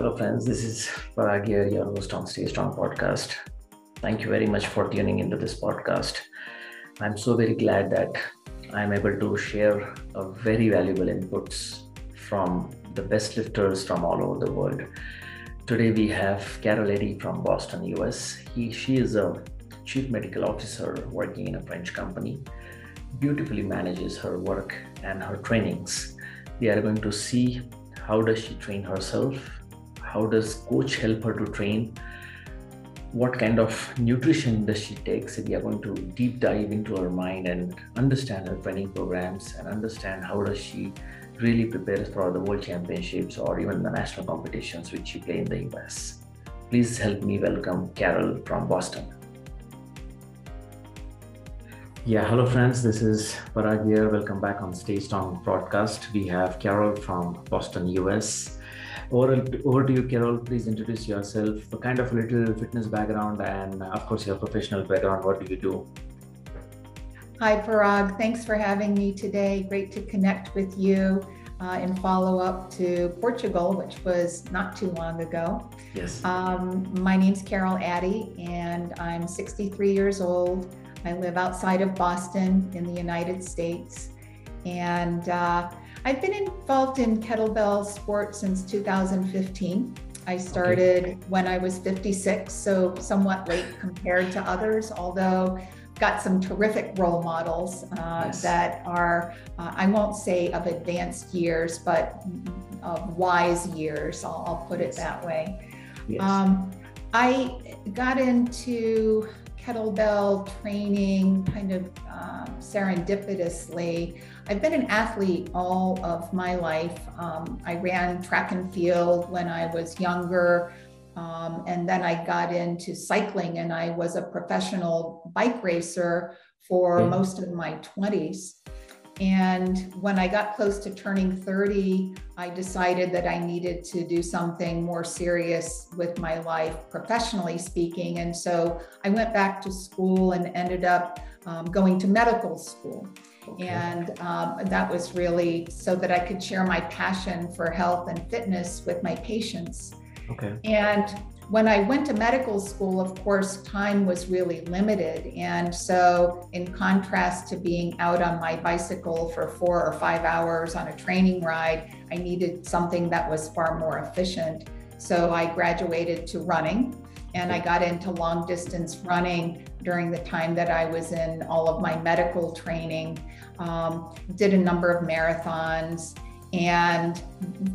Hello, friends. This is Parag here, your host on Stay Strong podcast. Thank you very much for tuning into this podcast. I'm so very glad that I'm able to share very valuable inputs from the best lifters from all over the world. Today we have Carol Addy from Boston, US. He, she is a chief medical officer working in a French company. Beautifully manages her work and her trainings. We are going to see how does she train herself, how does coach help her to train, what kind of nutrition does she take. So we are going to deep dive into her mind and understand her training programs and understand how does she really prepare for the world championships or even the national competitions which she play in the US. Please help me welcome Carol from Boston. Yeah, hello friends. This is Parag here. Welcome back on Stay Strong broadcast. We have Carol from Boston, US. Over, over to you, Carol. Please introduce yourself, a kind of a little fitness background, and of course, your professional background. What do you do? Hi, Parag. Thanks for having me today. Great to connect with you uh, in follow up to Portugal, which was not too long ago. Yes. Um, my name's Carol Addy, and I'm 63 years old. I live outside of Boston in the United States. And uh, I've been involved in kettlebell sport since 2015. I started okay. when I was 56, so somewhat late compared to others, although got some terrific role models uh, yes. that are, uh, I won't say of advanced years, but of wise years. I'll, I'll put it that way. Yes. Um, I got into kettlebell training kind of uh, serendipitously. I've been an athlete all of my life. Um, I ran track and field when I was younger. Um, and then I got into cycling and I was a professional bike racer for mm. most of my 20s. And when I got close to turning 30, I decided that I needed to do something more serious with my life, professionally speaking. And so I went back to school and ended up um, going to medical school. Okay. And um, that was really so that I could share my passion for health and fitness with my patients. Okay. And when I went to medical school, of course, time was really limited. And so, in contrast to being out on my bicycle for four or five hours on a training ride, I needed something that was far more efficient. So, I graduated to running and I got into long distance running during the time that I was in all of my medical training. Um, did a number of marathons and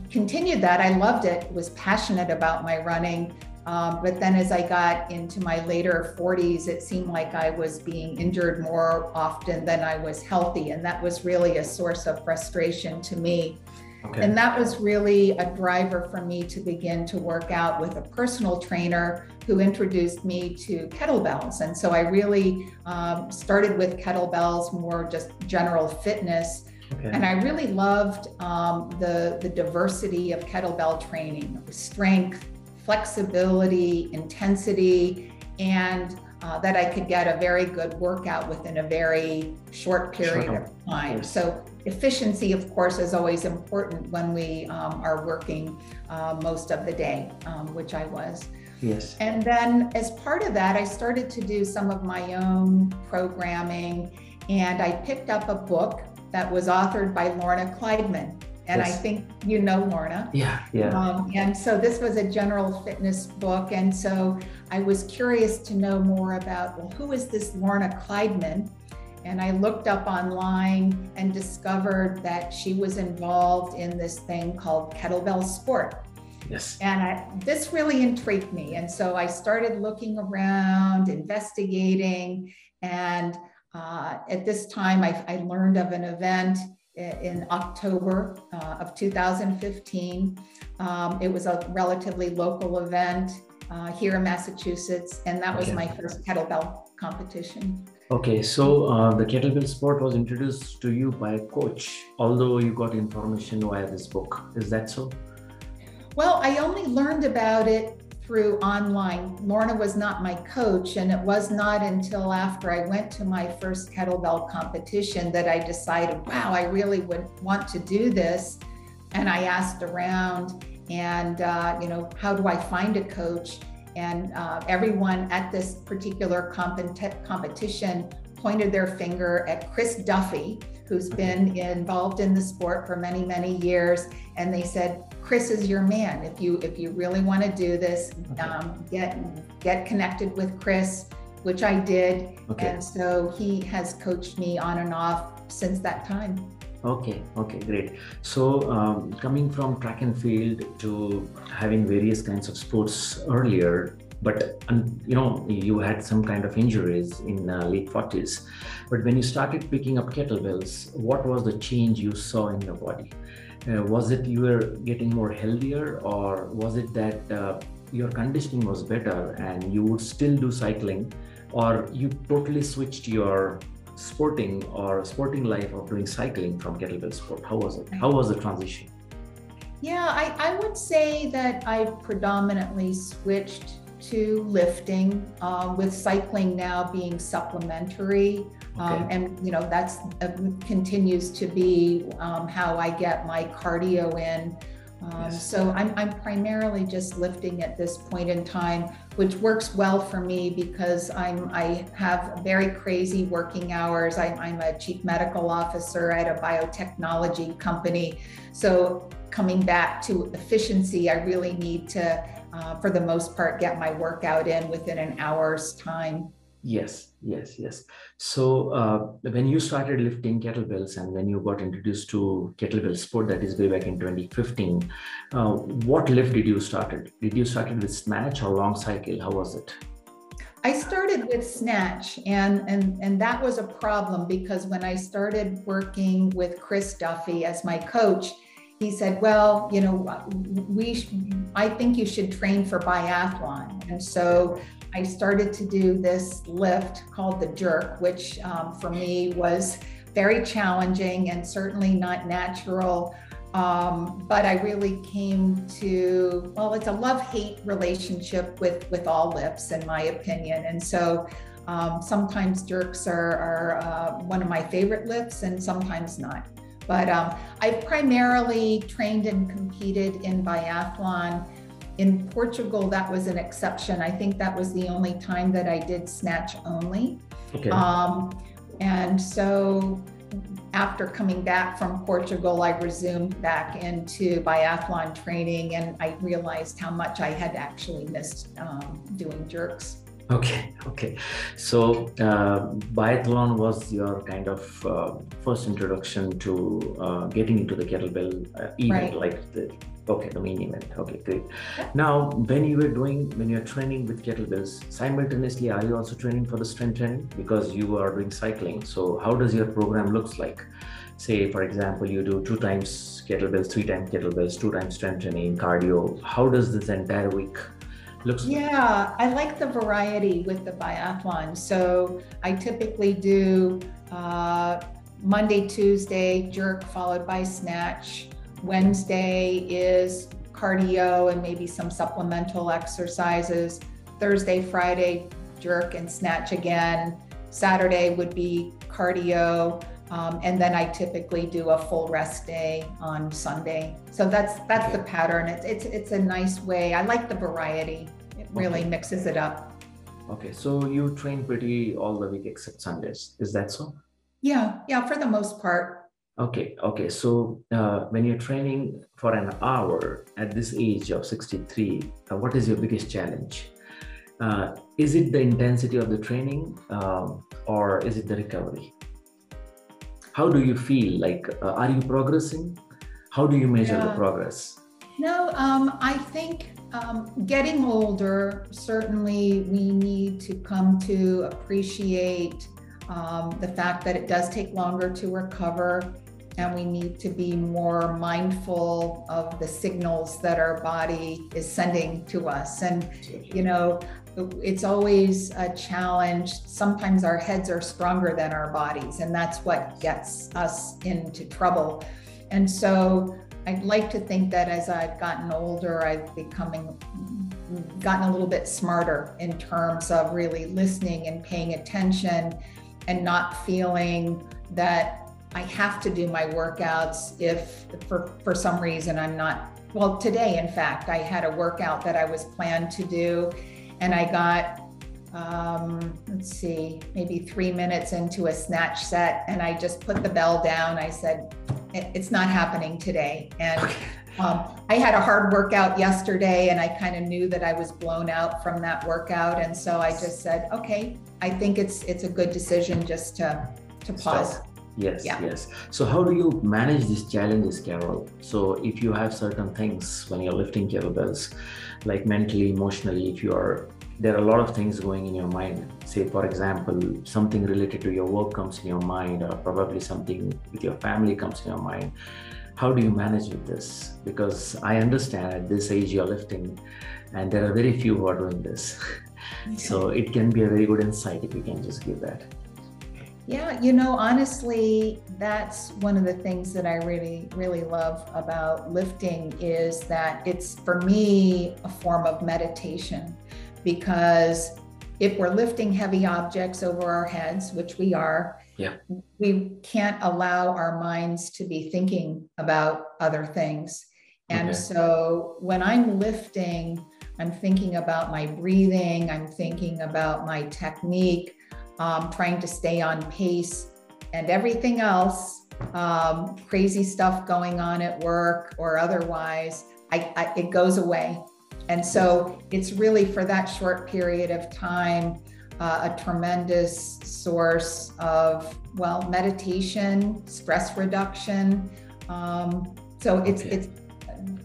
continued that. I loved it, was passionate about my running, um, but then as I got into my later 40s, it seemed like I was being injured more often than I was healthy. And that was really a source of frustration to me. Okay. And that was really a driver for me to begin to work out with a personal trainer who introduced me to kettlebells. And so I really um, started with kettlebells, more just general fitness. Okay. And I really loved um, the, the diversity of kettlebell training, strength, flexibility, intensity, and uh, that I could get a very good workout within a very short period sure. of time. So, efficiency, of course, is always important when we um, are working uh, most of the day, um, which I was. Yes. And then, as part of that, I started to do some of my own programming, and I picked up a book that was authored by Lorna Kleidman. And yes. I think you know Lorna. Yeah, yeah. Um, and so this was a general fitness book. And so I was curious to know more about, well, who is this Lorna Kleidman? And I looked up online and discovered that she was involved in this thing called kettlebell sport. Yes. And I, this really intrigued me. And so I started looking around, investigating. And uh, at this time, I, I learned of an event in October uh, of 2015. Um, it was a relatively local event uh, here in Massachusetts, and that was okay. my first kettlebell competition. Okay, so uh, the kettlebell sport was introduced to you by a coach, although you got information via this book. Is that so? Well, I only learned about it through online. Lorna was not my coach, and it was not until after I went to my first kettlebell competition that I decided, wow, I really would want to do this. And I asked around, and uh, you know how do I find a coach? And uh, everyone at this particular compet- competition pointed their finger at Chris Duffy, who's been involved in the sport for many many years, and they said, "Chris is your man. If you if you really want to do this, um, get get connected with Chris." Which I did, okay. and so he has coached me on and off since that time. Okay, okay, great. So, um, coming from track and field to having various kinds of sports earlier, but um, you know, you had some kind of injuries in uh, late 40s. But when you started picking up kettlebells, what was the change you saw in your body? Uh, was it you were getting more healthier, or was it that uh, your conditioning was better and you would still do cycling, or you totally switched your sporting or sporting life of doing cycling from kettlebell sport? How was it? How was the transition? Yeah, I, I would say that I predominantly switched to lifting, uh, with cycling now being supplementary. Um, okay. Um, and you know that's uh, continues to be um, how I get my cardio in. Um, yes. So I'm, I'm primarily just lifting at this point in time, which works well for me because I'm I have very crazy working hours. I'm, I'm a chief medical officer at a biotechnology company. So coming back to efficiency, I really need to, uh, for the most part, get my workout in within an hour's time. Yes, yes, yes. So uh, when you started lifting kettlebells and when you got introduced to kettlebell sport, that is way back in 2015, uh, what lift did you started? Did you started with snatch or long cycle? How was it? I started with snatch and, and, and that was a problem because when I started working with Chris Duffy as my coach, he said, well, you know, we, I think you should train for biathlon. And so I started to do this lift called the jerk, which um, for me was very challenging and certainly not natural. Um, but I really came to well, it's a love-hate relationship with with all lifts, in my opinion. And so um, sometimes jerks are, are uh, one of my favorite lifts, and sometimes not. But um, I've primarily trained and competed in biathlon in Portugal, that was an exception. I think that was the only time that I did snatch only. Okay. Um, and so after coming back from Portugal, I resumed back into biathlon training and I realized how much I had actually missed um, doing jerks. Okay, okay. So uh, biathlon was your kind of uh, first introduction to uh, getting into the kettlebell uh, event, right. like the Okay, the main event. Okay, great. Now, when you were doing, when you're training with kettlebells, simultaneously, are you also training for the strength training? Because you are doing cycling. So, how does your program looks like? Say, for example, you do two times kettlebells, three times kettlebells, two times strength training, cardio. How does this entire week looks yeah i like the variety with the biathlon so i typically do uh, monday tuesday jerk followed by snatch Wednesday is cardio and maybe some supplemental exercises. Thursday, Friday, jerk and snatch again. Saturday would be cardio. Um, and then I typically do a full rest day on Sunday. So that's that's the pattern. It's it's it's a nice way. I like the variety. It really okay. mixes it up. Okay, so you train pretty all the week except Sundays. Is that so? Yeah, yeah, for the most part. Okay, okay. So uh, when you're training for an hour at this age of 63, uh, what is your biggest challenge? Uh, is it the intensity of the training um, or is it the recovery? How do you feel? Like, uh, are you progressing? How do you measure yeah. the progress? No, um, I think um, getting older, certainly we need to come to appreciate um, the fact that it does take longer to recover and we need to be more mindful of the signals that our body is sending to us. And, you know, it's always a challenge. Sometimes our heads are stronger than our bodies, and that's what gets us into trouble. And so I'd like to think that as I've gotten older, I've becoming gotten a little bit smarter in terms of really listening and paying attention and not feeling that I have to do my workouts if for, for some reason I'm not well, today, in fact, I had a workout that I was planned to do, and I got, um, let's see, maybe three minutes into a snatch set, and I just put the bell down. I said, it's not happening today. And um, I had a hard workout yesterday, and I kind of knew that I was blown out from that workout, and so I just said, okay, I think it's it's a good decision just to to pause. Stop Yes, yeah. yes. So, how do you manage these challenges, Carol? So, if you have certain things when you're lifting kettlebells, like mentally, emotionally, if you are, there are a lot of things going in your mind. Say, for example, something related to your work comes in your mind, or probably something with your family comes in your mind. How do you manage with this? Because I understand at this age you're lifting, and there are very few who are doing this. Okay. So, it can be a very good insight if you can just give that. Yeah, you know, honestly, that's one of the things that I really, really love about lifting is that it's for me a form of meditation because if we're lifting heavy objects over our heads, which we are, yeah. we can't allow our minds to be thinking about other things. And okay. so when I'm lifting, I'm thinking about my breathing, I'm thinking about my technique um, trying to stay on pace, and everything else, um, crazy stuff going on at work or otherwise, I, I, it goes away. And so it's really for that short period of time uh, a tremendous source of, well, meditation, stress reduction. Um, so it's, it's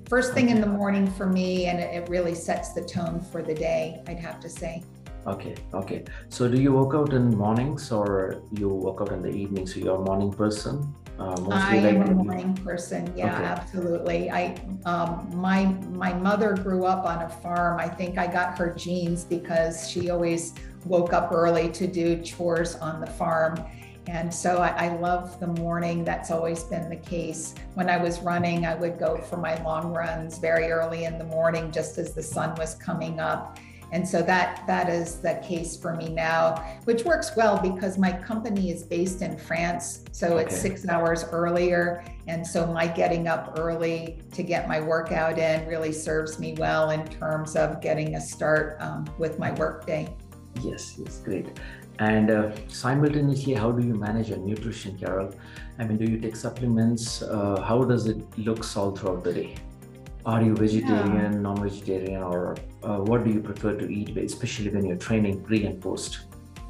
first thing in the morning for me, and it, it really sets the tone for the day, I'd have to say. Okay, okay. So do you work out in mornings or you work out in the evening? So you're a morning person? Uh, I like am a morning person. Yeah, okay. absolutely. I um, my my mother grew up on a farm. I think I got her genes because she always woke up early to do chores on the farm. And so I, I, love the morning. That's always been the case. When I was running, I would go for my long runs very early in the morning, just as the sun was coming up. And so that that is the case for me now, which works well because my company is based in France. So okay. it's six hours earlier. And so my getting up early to get my workout in really serves me well in terms of getting a start um, with my workday. Yes, yes, great. And uh, simultaneously, how do you manage your nutrition, Carol? I mean, do you take supplements? Uh, how does it look all throughout the day? Are you vegetarian, yeah. non-vegetarian, or uh, what do you prefer to eat, especially when you're training pre and post?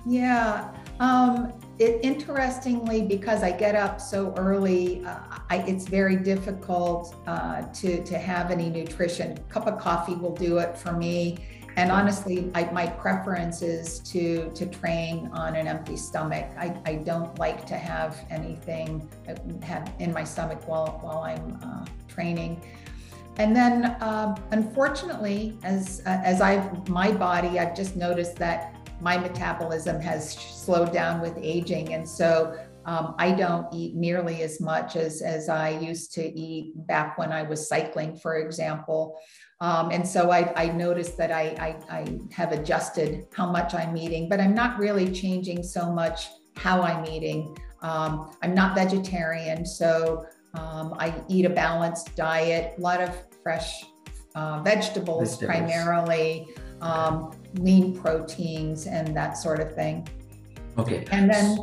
Yeah, um, it, interestingly, because I get up so early, uh, I, it's very difficult uh, to to have any nutrition. Cup of coffee will do it for me. And honestly, I, my preference is to to train on an empty stomach. I, I don't like to have anything have in my stomach while while I'm uh, training. And then, um, unfortunately, as uh, as I my body, I've just noticed that my metabolism has slowed down with aging, and so um, I don't eat nearly as much as as I used to eat back when I was cycling, for example. Um, and so I, I noticed that I, I, I have adjusted how much I'm eating, but I'm not really changing so much how I'm eating. Um, I'm not vegetarian, so um, I eat a balanced diet, a lot of fresh uh, vegetables, vegetables, primarily, um, lean proteins, and that sort of thing. Okay. And then,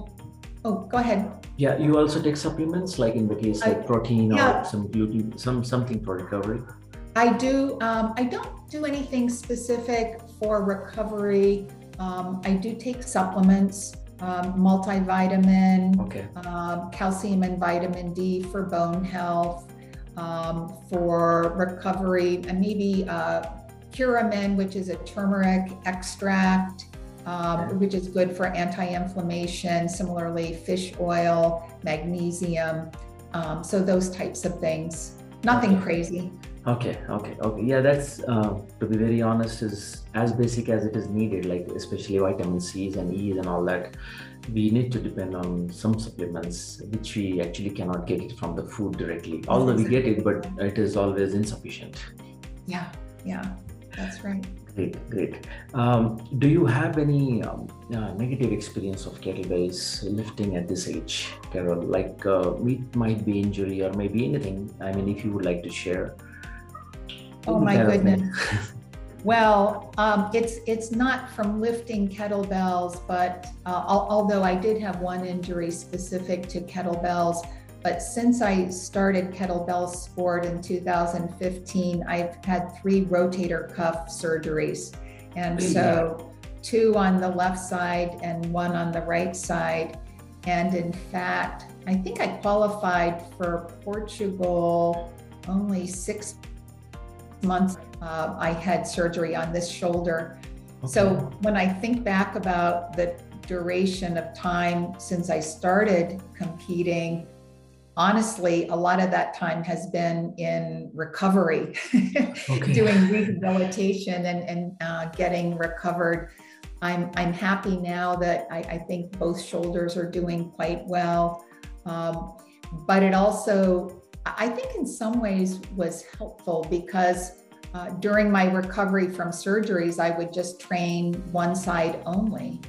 oh, go ahead. Yeah, you also take supplements, like in the case like protein yeah. or some beauty, some something for recovery. I do. Um, I don't do anything specific for recovery. Um, I do take supplements um, multivitamin, okay. um, calcium and vitamin D for bone health, um, for recovery, and maybe uh, Curamin, which is a turmeric extract, um, which is good for anti-inflammation. Similarly, fish oil, magnesium. Um, so those types of things. Nothing crazy. Okay, okay, okay. Yeah, that's uh, to be very honest, is as basic as it is needed. Like especially vitamin C's and E's and all that. We need to depend on some supplements, which we actually cannot get it from the food directly. Although we get it, but it is always insufficient. Yeah, yeah, that's right. Great, great. Um, do you have any um, uh, negative experience of kettlebells lifting at this age, Carol? Like uh, it might be injury or maybe anything. I mean, if you would like to share. Oh my goodness. well, um, it's it's not from lifting kettlebells, but uh, although I did have one injury specific to kettlebells, but since I started kettlebell sport in 2015, I've had three rotator cuff surgeries, and so two on the left side and one on the right side. And in fact, I think I qualified for Portugal only six months. Uh, I had surgery on this shoulder. Okay. So when I think back about the duration of time since I started competing, honestly, a lot of that time has been in recovery, okay. doing rehabilitation and, and uh, getting recovered. I'm, I'm happy now that I, I think both shoulders are doing quite well. Um, but it also, I think in some ways was helpful because uh, during my recovery from surgeries, I would just train one side only.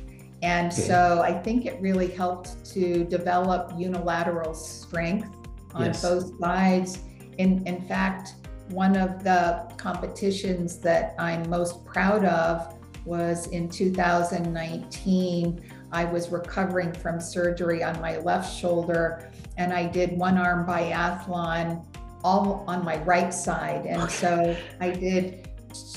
And okay. so I think it really helped to develop unilateral strength on yes. both sides. In, in fact, one of the competitions that I'm most proud of was in 2019 I was recovering from surgery on my left shoulder and I did one arm biathlon all on my right side. And okay. so I did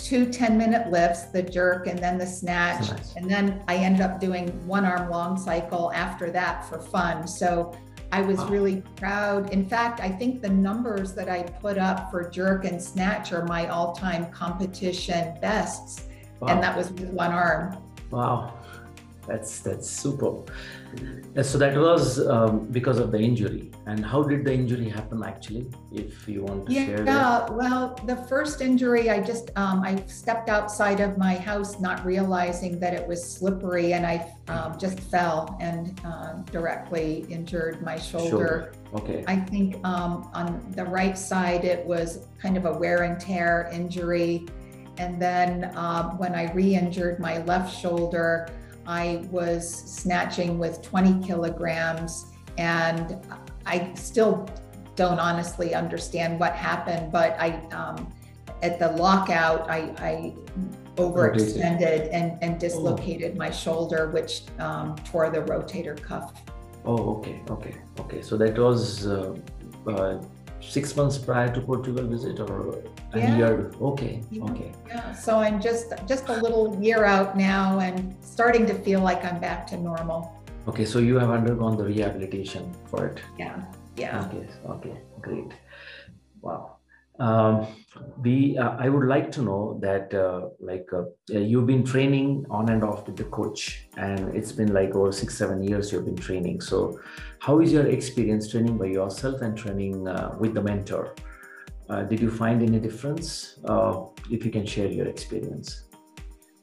two 10 minute lifts, the jerk and then the snatch. Nice. And then I ended up doing one arm long cycle after that for fun. So I was wow. really proud. In fact, I think the numbers that I put up for jerk and snatch are my all time competition bests. Wow. And that was with one arm. Wow that's that's super so that was um, because of the injury. And how did the injury happen actually if you want to yeah, share yeah well the first injury i just um, i stepped outside of my house not realizing that it was slippery and i um, just fell and uh, directly injured my shoulder, shoulder. okay. I think um, on the right side it was kind of a wear and tear injury. And then um, when i re-injured my left shoulder I was snatching with 20 kilograms, and I still don't honestly understand what happened, but I, um, at the lockout, I, I overextended and, and dislocated oh. my shoulder, which um, tore the rotator cuff. Oh, okay, okay, okay. So that was uh, uh, six months prior to Portugal visit or a yeah. year? Okay, yeah. okay. Yeah. So I'm just just a little year out now and starting to feel like I'm back to normal. Okay, so you have undergone the rehabilitation for it. Yeah. Yeah. Okay. Okay. Great. Wow. Um, we, uh, I would like to know that, uh, like, uh, you've been training on and off with the coach, and it's been like over six, seven years you've been training. So, how is your experience training by yourself and training uh, with the mentor? Uh, did you find any difference? Uh, if you can share your experience.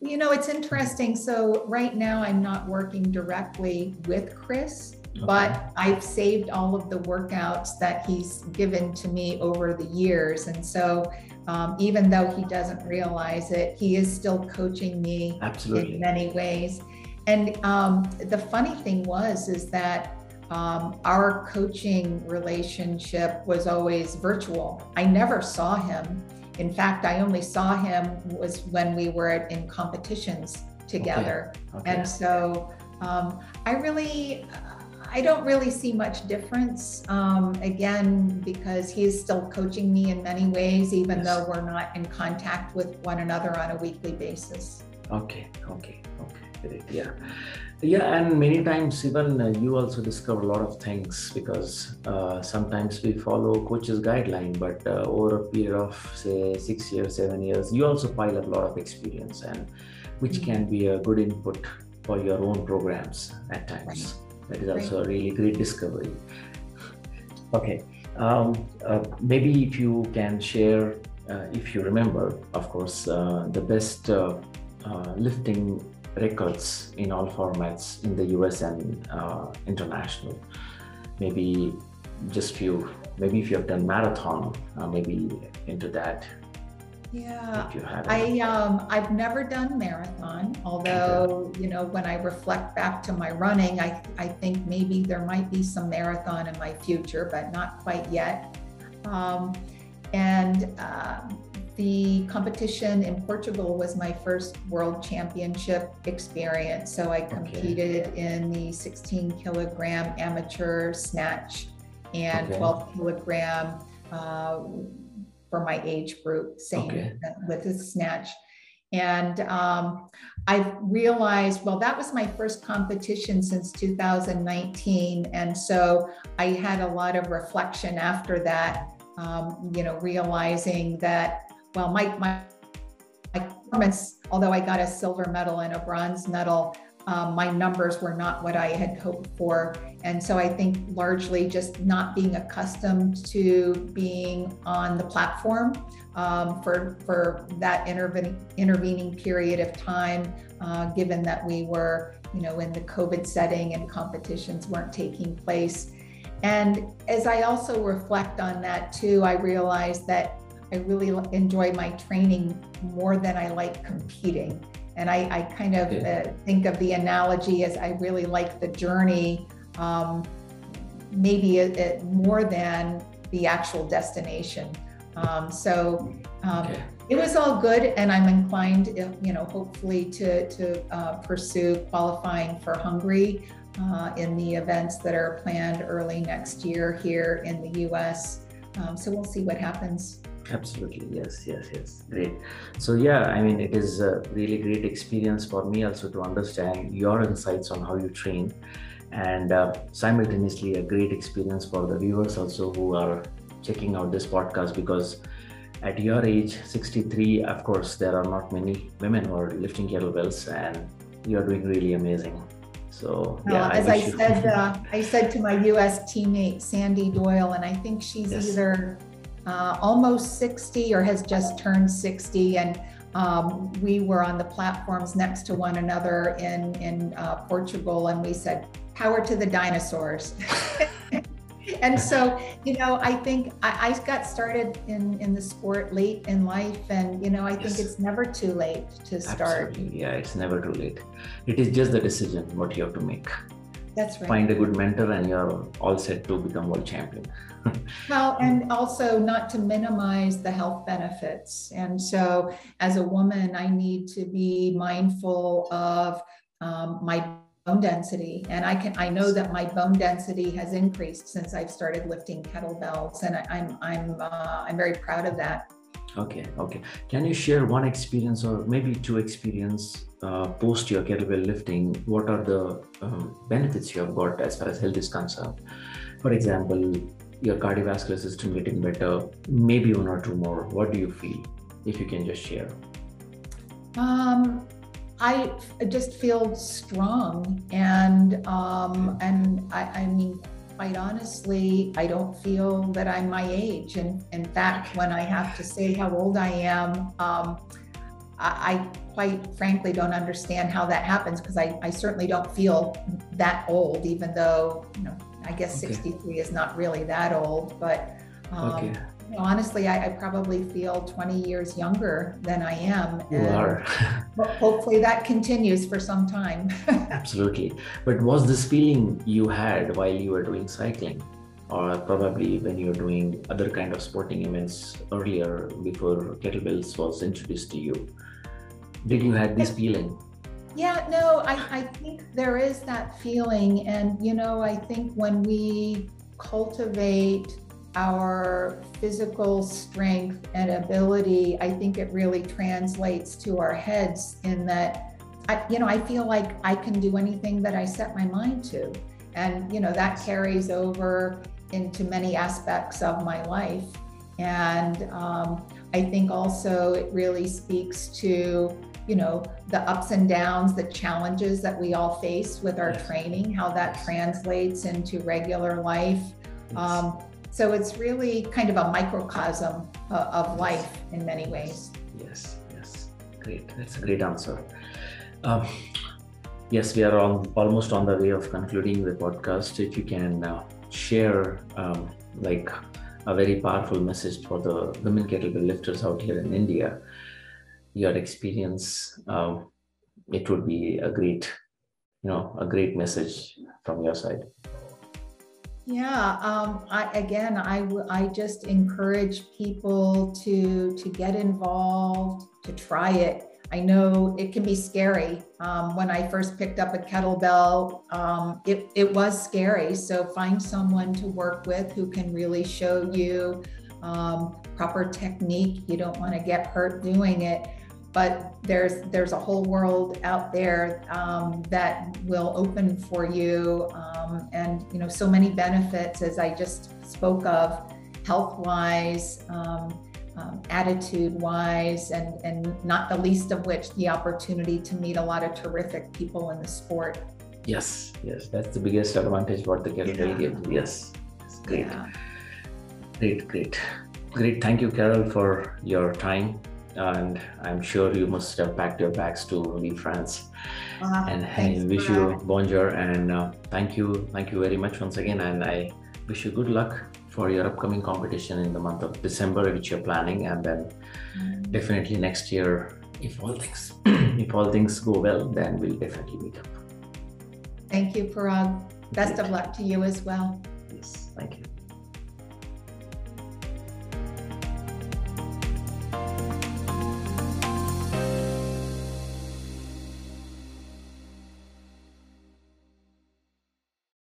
You know, it's interesting. So, right now, I'm not working directly with Chris but I've saved all of the workouts that he's given to me over the years. And so um, even though he doesn't realize it, he is still coaching me Absolutely. in many ways. And um, the funny thing was, is that um, our coaching relationship was always virtual. I never saw him. In fact, I only saw him was when we were in competitions together. Okay. Okay. And so um, I really, I don't really see much difference. Um, again, because he is still coaching me in many ways, even yes. though we're not in contact with one another on a weekly basis. Okay, okay, okay, great. Yeah. Yeah, and many times even uh, you also discover a lot of things because uh, sometimes we follow coach's guideline, but uh, over a period of say six years, seven years, you also pile up a lot of experience, and which mm-hmm. can be a good input for your own programs at times. Right. That is also a really great discovery. Okay, um, uh, maybe if you can share, uh, if you remember, of course, uh, the best uh, uh, lifting records in all formats in the US and uh, international. Maybe just few, maybe if you have done marathon, maybe into that yeah, I um I've never done marathon, although you know when I reflect back to my running, I I think maybe there might be some marathon in my future, but not quite yet. Um, and uh, the competition in Portugal was my first world championship experience. So I competed okay. in the 16 kilogram amateur snatch and okay. 12 kilogram uh, for my age group, same okay. with the snatch. And um, I realized, well, that was my first competition since 2019. And so I had a lot of reflection after that, um, you know, realizing that, well, my, my, my performance, although I got a silver medal and a bronze medal, um, my numbers were not what I had hoped for. And so I think largely just not being accustomed to being on the platform um, for, for that intervening, intervening period of time, uh, given that we were, you know, in the COVID setting and competitions weren't taking place. And as I also reflect on that too, I realize that I really enjoy my training more than I like competing. And I, I kind of uh, think of the analogy as I really like the journey, um, maybe it, it more than the actual destination. Um, so um, okay. it was all good, and I'm inclined, you know, hopefully to to uh, pursue qualifying for Hungary uh, in the events that are planned early next year here in the U.S. Um, so we'll see what happens absolutely yes yes yes great so yeah i mean it is a really great experience for me also to understand your insights on how you train and uh, simultaneously a great experience for the viewers also who are checking out this podcast because at your age 63 of course there are not many women who are lifting kettlebells and you're doing really amazing so yeah, uh, as I, I said, uh, I said to my U.S. teammate Sandy Doyle, and I think she's yes. either uh, almost 60 or has just turned 60. And um, we were on the platforms next to one another in, in uh, Portugal, and we said, Power to the dinosaurs. and so, you know, I think I, I, got started in, in the sport late in life, and, you know, I think yes. it's never too late to start. Absolutely. Yeah, it's never too late. It is just the decision what you have to make. That's right. Find a good mentor, and you're all set to become world champion. well, and also not to minimize the health benefits. And so, as a woman, I need to be mindful of um, my bone density, and I can I know that my bone density has increased since I've started lifting kettlebells, and I, am I'm I'm, uh, I'm very proud of that. Okay, okay. Can you share one experience or maybe two experience uh, post your kettlebell lifting? What are the um, benefits you have got as far as health is concerned? For example, your cardiovascular system getting better, maybe one or two more. What do you feel? If you can just share. Um, I just feel strong, and um, and I, I mean, quite honestly, I don't feel that I'm my age. And in fact, when I have to say how old I am, um, I, I, quite frankly don't understand how that happens because I, I certainly don't feel that old, even though you know I guess okay. 63 is not really that old, but um, okay. you know, honestly, I, I, probably feel 20 years younger than I am. You are. hopefully that continues for some time. Absolutely. But was this feeling you had while you were doing cycling? Or probably when you were doing other kind of sporting events earlier before kettlebells was introduced to you? Did you have this feeling? Yeah, no, I, I think there is that feeling. And, you know, I think when we cultivate our physical strength and ability, I think it really translates to our heads in that, I, you know, I feel like I can do anything that I set my mind to. And, you know, that carries over into many aspects of my life. And um, I think also it really speaks to you know the ups and downs the challenges that we all face with our training how that translates into regular life. Um, so it's really kind of a microcosm uh, of life in many ways. Yes yes. Great. That's a great answer. Um, yes we are on almost on the way of concluding the podcast. If you can uh, share um, like a very powerful message for the women kettlebell lifters out here in india your experience, um, it would be a great, you know, a great message from your side. Yeah, um, I, again, I, I just encourage people to to get involved, to try it. I know it can be scary. Um, when I first picked up a kettlebell, um, it, it was scary. So find someone to work with who can really show you um, proper technique. You don't want to get hurt doing it but there's there's a whole world out there um, that will open for you um, and you know so many benefits as i just spoke of health wise um, um, attitude wise and and not the least of which the opportunity to meet a lot of terrific people in the sport. Yes yes that's the biggest advantage what the kettlebell yeah. gives yes great. Yeah. great great. Great thank you carol for your time and I'm sure you must have packed your bags to leave France. Uh, and I wish you bonjour and uh, thank you, thank you very much once again. And I wish you good luck for your upcoming competition in the month of December, which you're planning, and then mm. definitely next year, if all things if all things go well, then we'll definitely meet up. Thank you, Parag. Best Great. of luck to you as well. Yes, thank you.